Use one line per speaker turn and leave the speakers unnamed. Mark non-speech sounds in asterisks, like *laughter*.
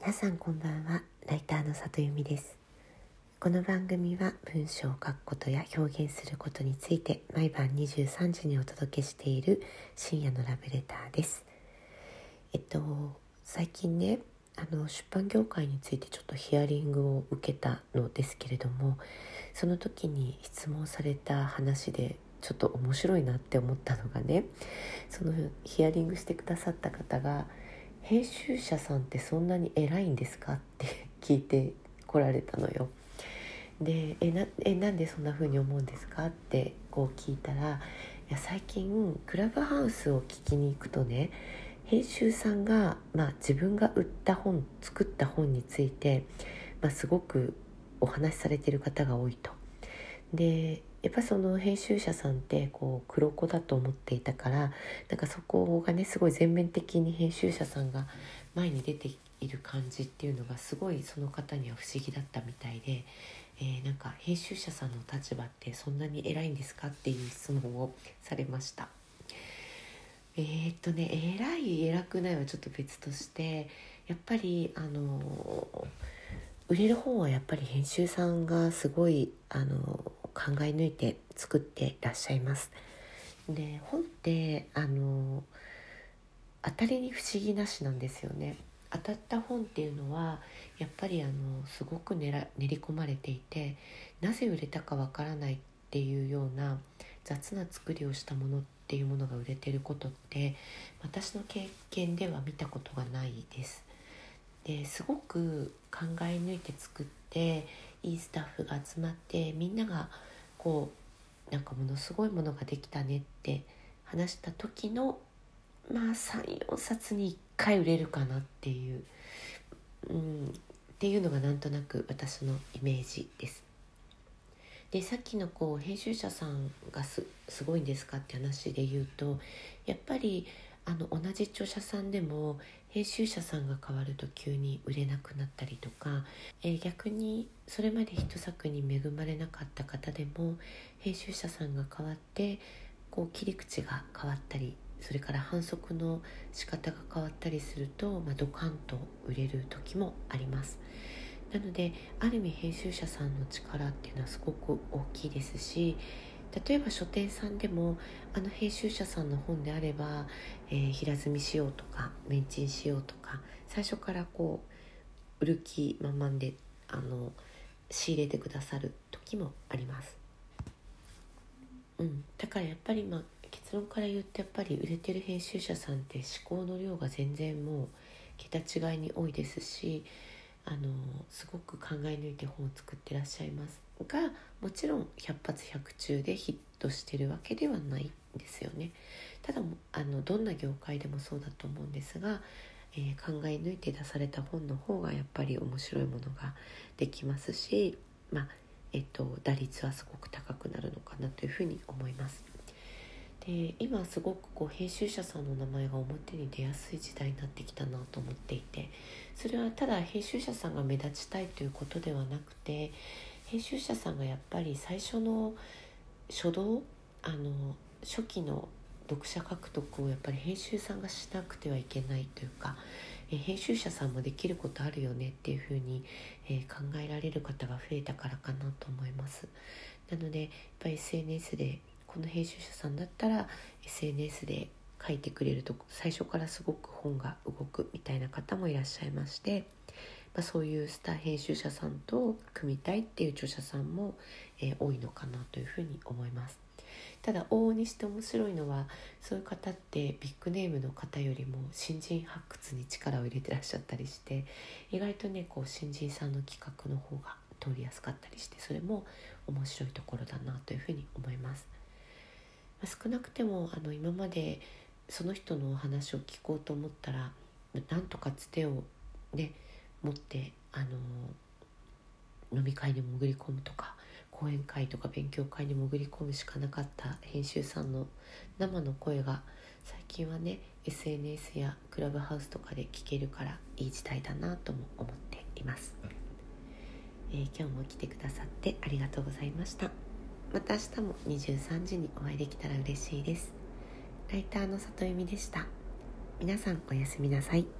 皆さんこんばんは。ライターの里由美です。この番組は文章を書くことや表現することについて毎晩23時にお届けしている深夜のラブレターです。えっと最近ねあの出版業界についてちょっとヒアリングを受けたのですけれどもその時に質問された話でちょっと面白いなって思ったのがねそのヒアリングしてくださった方が編集者さんってそんなに偉いんですか?」って *laughs* 聞いてこられたのよ。でえなえなんでそんな風に思うんですか？ってこう聞いたらいや最近クラブハウスを聞きに行くとね編集さんが、まあ、自分が売った本作った本について、まあ、すごくお話しされてる方が多いと。でやっぱその編集者さんってこう黒子だと思っていたからなんかそこがねすごい全面的に編集者さんが前に出ている感じっていうのがすごいその方には不思議だったみたいで、えー、なんか編集者さんの立場ってそんなに偉いんですかっていう質問をされました。えー、っとね偉い偉くないはちょっと別としてやっぱりあの売れる本はやっぱり編集さんがすごいあの考え抜いて作ってらっしゃいます。で本ってあの当たりに不思議なしなんですよね。当たった本っていうのはやっぱりあのすごく練ら練り込まれていてなぜ売れたかわからないっていうような雑な作りをしたものっていうものが売れてることって私の経験では見たことがないです。ですごく考え抜いて作っていいスタッフが集まってみんながこうなんかものすごいものができたねって話した時のまあ34冊に1回売れるかなっていう、うん、っていうのがなんとなく私のイメージです。でさっきのこう編集者さんがすすごいんですかって話で言うとやっぱりあの同じ著者さんでも編集者さんが変わると急に売れなくなったりとか、えー、逆にそれまで一作に恵まれなかった方でも編集者さんが変わってこう切り口が変わったりそれから反則の仕方が変わったりすると、まあ、ドカンと売れる時もあります。なのである意味編集者さんの力っていうのはすごく大きいですし例えば書店さんでもあの編集者さんの本であれば、えー、平積みしようとかメンチンしようとか最初からこう売る気満々であの仕入れてくださる時もあります。うん、だからやっぱり、まあ、結論から言ってやっぱり売れてる編集者さんって思考の量が全然もう桁違いに多いですしあのすごく考え抜いて本を作ってらっしゃいます。がもちろん100発100中でヒットしてるわけではないんですよね。ただあのどんな業界でもそうだと思うんですが、えー、考え抜いて出された本の方がやっぱり面白いものができますし、まあえっと、打率はすごく高くなるのかなというふうに思います。で今すごくこう編集者さんの名前が表に出やすい時代になってきたなと思っていてそれはただ編集者さんが目立ちたいということではなくて編集者さんがやっぱり最初の初動あの初期の読者獲得をやっぱり編集さんがしなくてはいけないというか、え編集者さんもできることあるよねっていうふうに、え考えられる方が増えたからかなと思います。なのでやっぱり SNS でこの編集者さんだったら SNS で書いてくれると最初からすごく本が動くみたいな方もいらっしゃいましてまあ、そういうスター編集者さんと組みたいっていう著者さんも、えー、多いのかなというふうに思います。ただ往々にして面白いのはそういう方ってビッグネームの方よりも新人発掘に力を入れてらっしゃったりして意外とねこう新人さんの企画の方が通りやすかったりしてそれも面白いところだなというふうに思います。少なくてもあの今までその人のお話を聞こうと思ったらなんとかつてをね持ってあの飲み会に潜り込むとか講演会とか勉強会に潜り込むしかなかった編集さんの生の声が最近はね SNS やクラブハウスとかで聞けるからいい時代だなとも思っています、えー、今日も来てくださってありがとうございました。また明日も23時にお会いできたら嬉しいです。ライターの里由美でした。皆さんおやすみなさい。